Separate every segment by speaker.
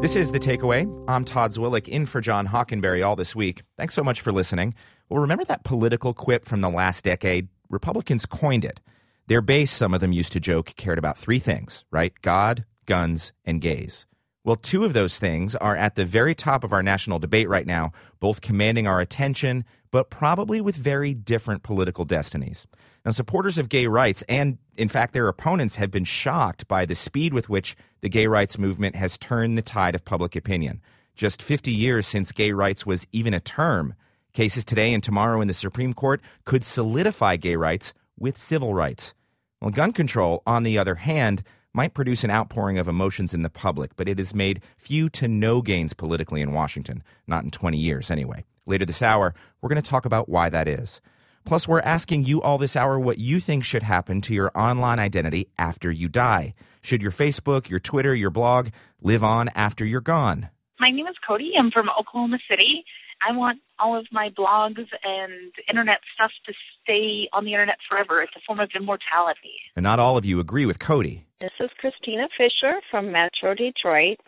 Speaker 1: This is The Takeaway. I'm Todd Zwillich in for John Hockenberry all this week. Thanks so much for listening. Well, remember that political quip from the last decade? Republicans coined it. Their base, some of them used to joke, cared about three things, right? God, guns, and gays. Well, two of those things are at the very top of our national debate right now, both commanding our attention, but probably with very different political destinies. Now, supporters of gay rights and, in fact, their opponents have been shocked by the speed with which the gay rights movement has turned the tide of public opinion. Just 50 years since gay rights was even a term, cases today and tomorrow in the Supreme Court could solidify gay rights with civil rights. Well, gun control, on the other hand, might produce an outpouring of emotions in the public, but it has made few to no gains politically in Washington, not in 20 years anyway. Later this hour, we're going to talk about why that is. Plus, we're asking you all this hour what you think should happen to your online identity after you die. Should your Facebook, your Twitter, your blog live on after you're gone?
Speaker 2: My name is Cody. I'm from Oklahoma City. I want all of my blogs and internet stuff to stay on the internet forever. It's a form of immortality.
Speaker 1: And not all of you agree with Cody.
Speaker 3: This is Christina Fisher from Metro Detroit.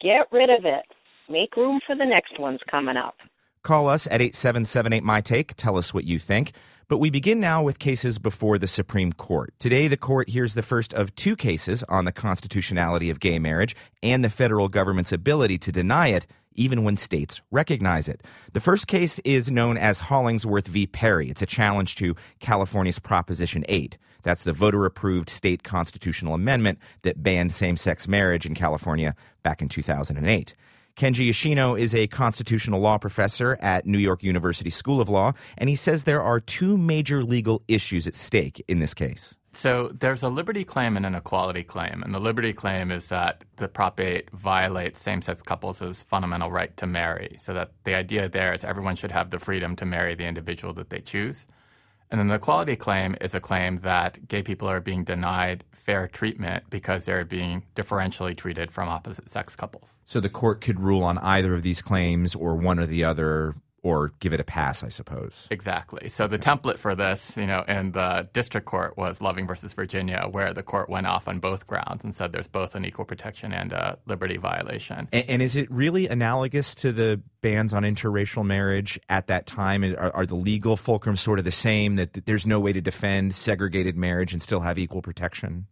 Speaker 3: Get rid of it. Make room for the next ones coming up.
Speaker 1: Call us at 8778 My Take. Tell us what you think. But we begin now with cases before the Supreme Court. Today, the court hears the first of two cases on the constitutionality of gay marriage and the federal government's ability to deny it even when states recognize it. The first case is known as Hollingsworth v. Perry. It's a challenge to California's Proposition 8. That's the voter approved state constitutional amendment that banned same sex marriage in California back in 2008. Kenji Yoshino is a constitutional law professor at New York University School of Law, and he says there are two major legal issues at stake in this case.
Speaker 4: So there's a liberty claim and an equality claim. And the liberty claim is that the Prop 8 violates same sex couples' fundamental right to marry. So that the idea there is everyone should have the freedom to marry the individual that they choose. And then the equality claim is a claim that gay people are being denied fair treatment because they're being differentially treated from opposite sex couples.
Speaker 1: So the court could rule on either of these claims or one or the other or give it a pass, I suppose.
Speaker 4: Exactly. So the template for this, you know, in the district court was Loving versus Virginia, where the court went off on both grounds and said there's both an equal protection and a liberty violation.
Speaker 1: And, and is it really analogous to the bans on interracial marriage at that time? Are, are the legal fulcrums sort of the same? That, that there's no way to defend segregated marriage and still have equal protection?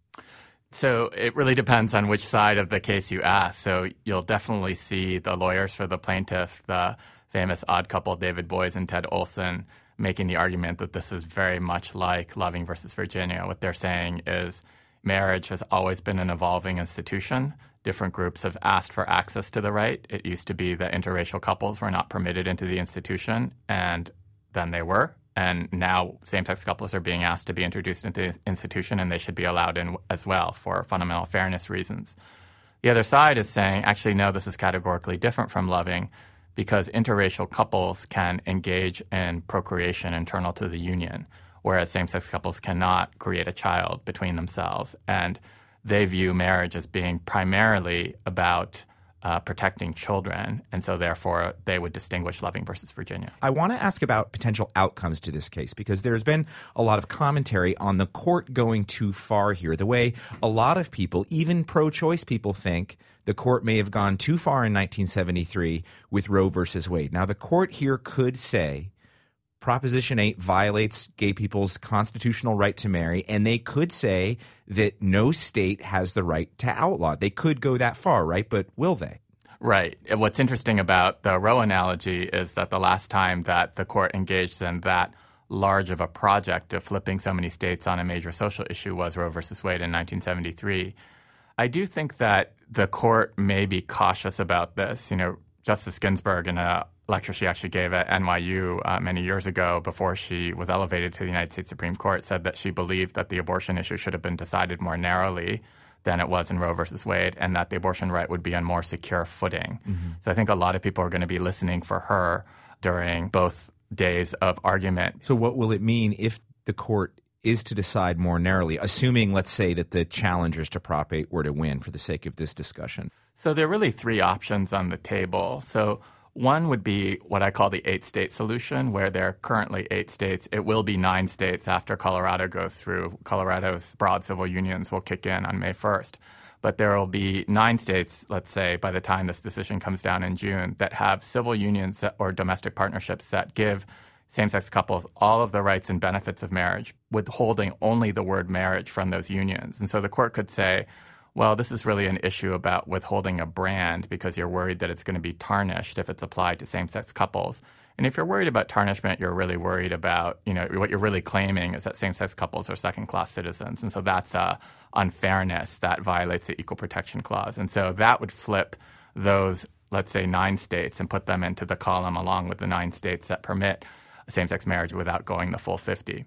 Speaker 4: So it really depends on which side of the case you ask. So you'll definitely see the lawyers for the plaintiff, the famous odd couple David Boies and Ted Olson making the argument that this is very much like Loving versus Virginia. What they're saying is marriage has always been an evolving institution. Different groups have asked for access to the right. It used to be that interracial couples were not permitted into the institution, and then they were. And now same sex couples are being asked to be introduced into the institution, and they should be allowed in as well for fundamental fairness reasons. The other side is saying, actually, no, this is categorically different from loving because interracial couples can engage in procreation internal to the union, whereas same sex couples cannot create a child between themselves. And they view marriage as being primarily about uh, protecting children, and so therefore they would distinguish Loving versus Virginia.
Speaker 1: I want to ask about potential outcomes to this case because there's been a lot of commentary on the court going too far here. The way a lot of people, even pro choice people, think the court may have gone too far in 1973 with Roe versus Wade. Now, the court here could say Proposition 8 violates gay people's constitutional right to marry, and they could say that no state has the right to outlaw. They could go that far, right? But will they?
Speaker 4: Right. What's interesting about the Roe analogy is that the last time that the court engaged in that large of a project of flipping so many states on a major social issue was Roe versus Wade in 1973. I do think that the court may be cautious about this. You know, Justice Ginsburg, in a lecture she actually gave at NYU uh, many years ago before she was elevated to the United States Supreme Court, said that she believed that the abortion issue should have been decided more narrowly than it was in Roe versus Wade, and that the abortion right would be on more secure footing. Mm-hmm. So I think a lot of people are going to be listening for her during both days of argument.
Speaker 1: So, what will it mean if the court is to decide more narrowly, assuming, let's say, that the challengers to Prop 8 were to win for the sake of this discussion?
Speaker 4: So there are really three options on the table. So one would be what I call the eight state solution, where there are currently eight states. It will be nine states after Colorado goes through. Colorado's broad civil unions will kick in on May 1st. but there will be nine states, let's say, by the time this decision comes down in June, that have civil unions or domestic partnerships that give same sex couples all of the rights and benefits of marriage, withholding only the word marriage from those unions. And so the court could say, well, this is really an issue about withholding a brand because you're worried that it's going to be tarnished if it's applied to same sex couples. And if you're worried about tarnishment, you're really worried about, you know, what you're really claiming is that same sex couples are second class citizens. And so that's a unfairness that violates the Equal Protection Clause. And so that would flip those, let's say, nine states and put them into the column along with the nine states that permit same sex marriage without going the full 50.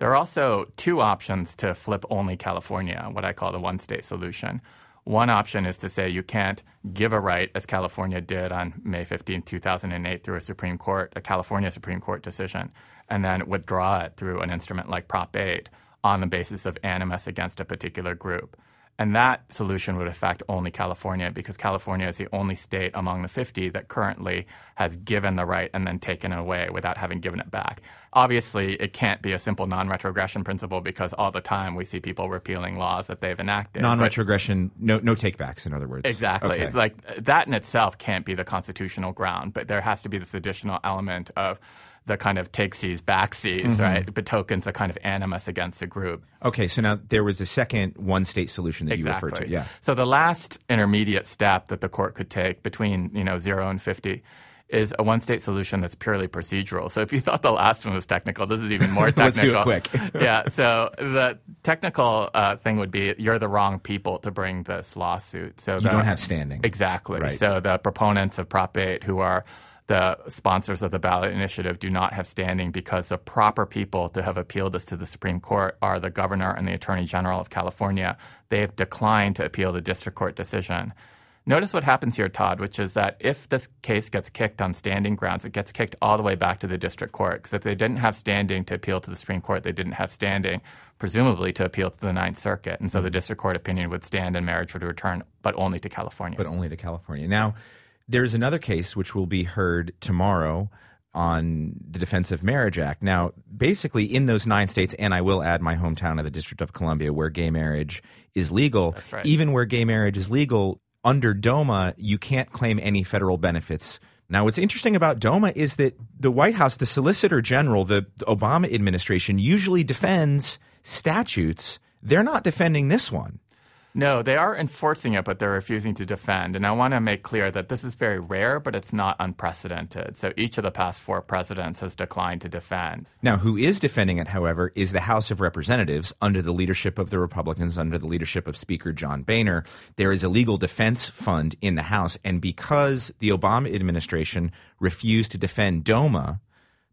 Speaker 4: There are also two options to flip only California, what I call the one state solution. One option is to say you can't give a right, as California did on May 15, 2008, through a Supreme Court, a California Supreme Court decision, and then withdraw it through an instrument like Prop 8 on the basis of animus against a particular group. And that solution would affect only California because California is the only state among the 50 that currently has given the right and then taken it away without having given it back. Obviously, it can't be a simple non retrogression principle because all the time we see people repealing laws that they've enacted.
Speaker 1: Non retrogression, no, no takebacks, in other words.
Speaker 4: Exactly. Okay. Like that in itself can't be the constitutional ground, but there has to be this additional element of the kind of takesies, backsies, mm-hmm. right? It betokens a kind of animus against a group.
Speaker 1: Okay, so now there was a second one state solution that
Speaker 4: exactly.
Speaker 1: you referred to. Yeah.
Speaker 4: So the last intermediate step that the court could take between, you know, zero and 50 is a one state solution that's purely procedural. So if you thought the last one was technical, this is even more technical.
Speaker 1: Let's do it
Speaker 4: quick. yeah. So the technical uh, thing would be you're the wrong people to bring this lawsuit. So
Speaker 1: you
Speaker 4: the,
Speaker 1: don't have standing.
Speaker 4: Exactly.
Speaker 1: Right.
Speaker 4: So the proponents of Prop 8 who are the sponsors of the ballot initiative do not have standing because the proper people to have appealed this to the Supreme Court are the governor and the attorney general of California. They have declined to appeal the district court decision. Notice what happens here, Todd, which is that if this case gets kicked on standing grounds, it gets kicked all the way back to the district court. Because if they didn't have standing to appeal to the Supreme Court, they didn't have standing, presumably, to appeal to the Ninth Circuit. And so the mm-hmm. district court opinion would stand and marriage would return, but only to California.
Speaker 1: But only to California. Now, there's another case which will be heard tomorrow on the Defense of Marriage Act. Now, basically, in those nine states, and I will add my hometown of the District of Columbia, where gay marriage is legal,
Speaker 4: right.
Speaker 1: even where gay marriage is legal, under DOMA, you can't claim any federal benefits. Now, what's interesting about DOMA is that the White House, the Solicitor General, the, the Obama administration usually defends statutes. They're not defending this one.
Speaker 4: No, they are enforcing it, but they're refusing to defend. And I want to make clear that this is very rare, but it's not unprecedented. So each of the past four presidents has declined to defend.
Speaker 1: Now, who is defending it, however, is the House of Representatives under the leadership of the Republicans, under the leadership of Speaker John Boehner. There is a legal defense fund in the House. And because the Obama administration refused to defend DOMA,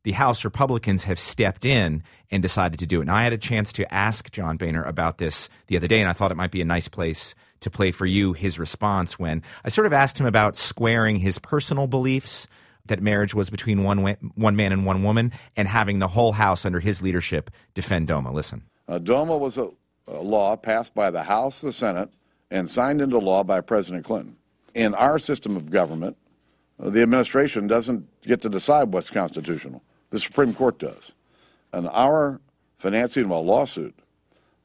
Speaker 1: the House Republicans have stepped in and decided to do it. Now, I had a chance to ask John Boehner about this the other day, and I thought it might be a nice place to play for you his response when I sort of asked him about squaring his personal beliefs that marriage was between one, one man and one woman and having the whole House under his leadership defend DOMA. Listen.
Speaker 5: Uh, DOMA was a, a law passed by the House, the Senate, and signed into law by President Clinton. In our system of government, uh, the administration doesn't get to decide what's constitutional. The Supreme Court does. And our financing of a lawsuit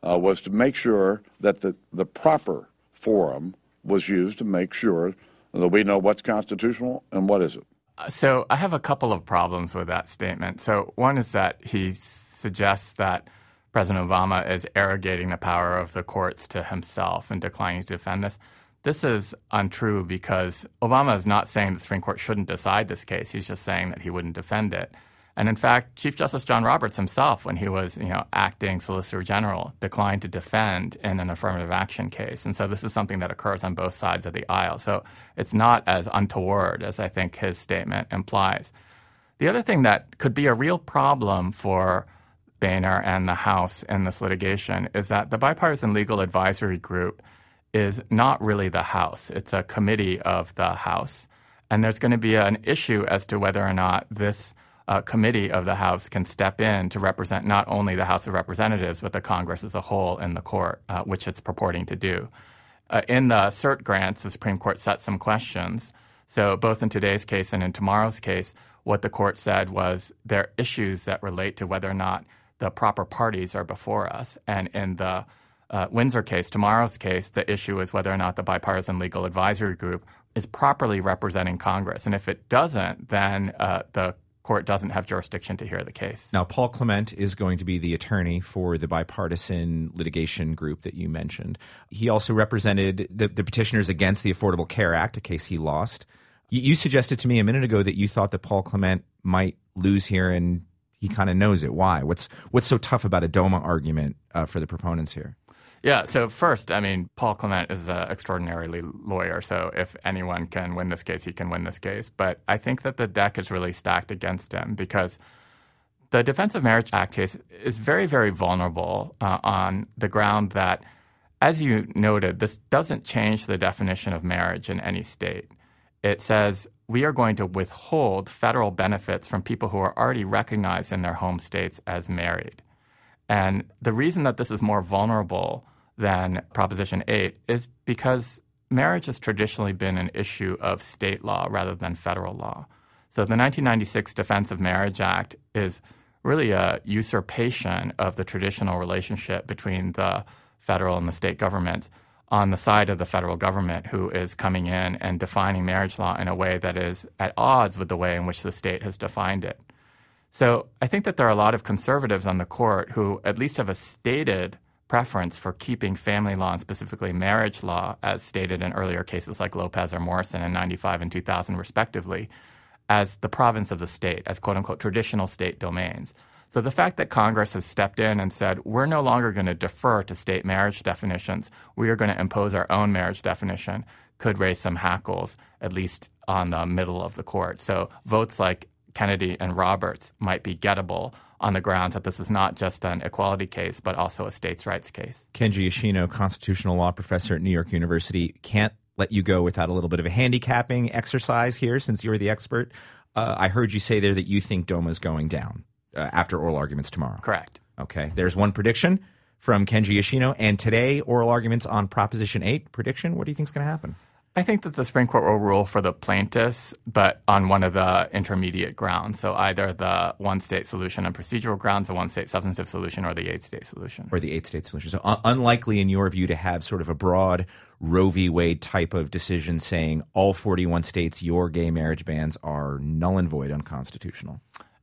Speaker 5: uh, was to make sure that the, the proper forum was used to make sure that we know what's constitutional and what isn't.
Speaker 4: Uh, so I have a couple of problems with that statement. So one is that he suggests that President Obama is arrogating the power of the courts to himself and declining to defend this. This is untrue because Obama is not saying the Supreme Court shouldn't decide this case. He's just saying that he wouldn't defend it. And in fact, Chief Justice John Roberts himself, when he was you know, acting Solicitor General, declined to defend in an affirmative action case. And so this is something that occurs on both sides of the aisle. So it's not as untoward as I think his statement implies. The other thing that could be a real problem for Boehner and the House in this litigation is that the Bipartisan Legal Advisory Group is not really the House, it's a committee of the House. And there's going to be an issue as to whether or not this uh, committee of the House can step in to represent not only the House of Representatives, but the Congress as a whole in the court, uh, which it's purporting to do. Uh, in the cert grants, the Supreme Court set some questions. So, both in today's case and in tomorrow's case, what the court said was there are issues that relate to whether or not the proper parties are before us. And in the uh, Windsor case, tomorrow's case, the issue is whether or not the bipartisan legal advisory group is properly representing Congress. And if it doesn't, then uh, the court doesn't have jurisdiction to hear the case.
Speaker 1: Now, Paul Clement is going to be the attorney for the bipartisan litigation group that you mentioned. He also represented the, the petitioners against the Affordable Care Act, a case he lost. You, you suggested to me a minute ago that you thought that Paul Clement might lose here, and he kind of knows it. Why? What's what's so tough about a DOMA argument uh, for the proponents here?
Speaker 4: Yeah. So first, I mean, Paul Clement is an extraordinarily lawyer. So if anyone can win this case, he can win this case. But I think that the deck is really stacked against him because the Defense of Marriage Act case is very, very vulnerable uh, on the ground that, as you noted, this doesn't change the definition of marriage in any state. It says we are going to withhold federal benefits from people who are already recognized in their home states as married. And the reason that this is more vulnerable than Proposition 8 is because marriage has traditionally been an issue of state law rather than federal law. So the 1996 Defense of Marriage Act is really a usurpation of the traditional relationship between the federal and the state governments on the side of the federal government who is coming in and defining marriage law in a way that is at odds with the way in which the state has defined it. So I think that there are a lot of conservatives on the court who at least have a stated preference for keeping family law and specifically marriage law, as stated in earlier cases like Lopez or Morrison in 95 and 2000, respectively, as the province of the state, as quote unquote traditional state domains. So the fact that Congress has stepped in and said, we're no longer going to defer to state marriage definitions, we are going to impose our own marriage definition, could raise some hackles, at least on the middle of the court. So votes like Kennedy and Roberts might be gettable on the grounds that this is not just an equality case, but also a states' rights case.
Speaker 1: Kenji Yoshino, constitutional law professor at New York University, can't let you go without a little bit of a handicapping exercise here since you're the expert. Uh, I heard you say there that you think DOMA is going down uh, after oral arguments tomorrow.
Speaker 4: Correct.
Speaker 1: Okay. There's one prediction from Kenji Yoshino. And today, oral arguments on Proposition 8. Prediction, what do you think is going to happen?
Speaker 4: I think that the Supreme Court will rule for the plaintiffs, but on one of the intermediate grounds. So either the one state solution on procedural grounds, the one state substantive solution, or the eight state solution.
Speaker 1: Or the eight state solution. So un- unlikely, in your view, to have sort of a broad Roe v. Wade type of decision saying all 41 states, your gay marriage bans are null and void unconstitutional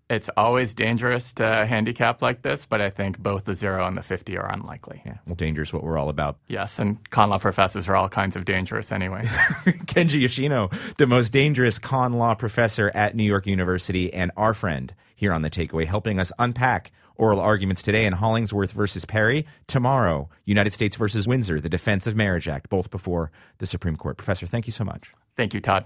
Speaker 4: it's always dangerous to handicap like this, but I think both the zero and the 50 are unlikely.
Speaker 1: Yeah, well, danger is what we're all about.
Speaker 4: Yes, and con law professors are all kinds of dangerous anyway.
Speaker 1: Kenji Yoshino, the most dangerous con law professor at New York University, and our friend here on The Takeaway, helping us unpack oral arguments today in Hollingsworth versus Perry. Tomorrow, United States versus Windsor, the Defense of Marriage Act, both before the Supreme Court. Professor, thank you so much.
Speaker 4: Thank you, Todd.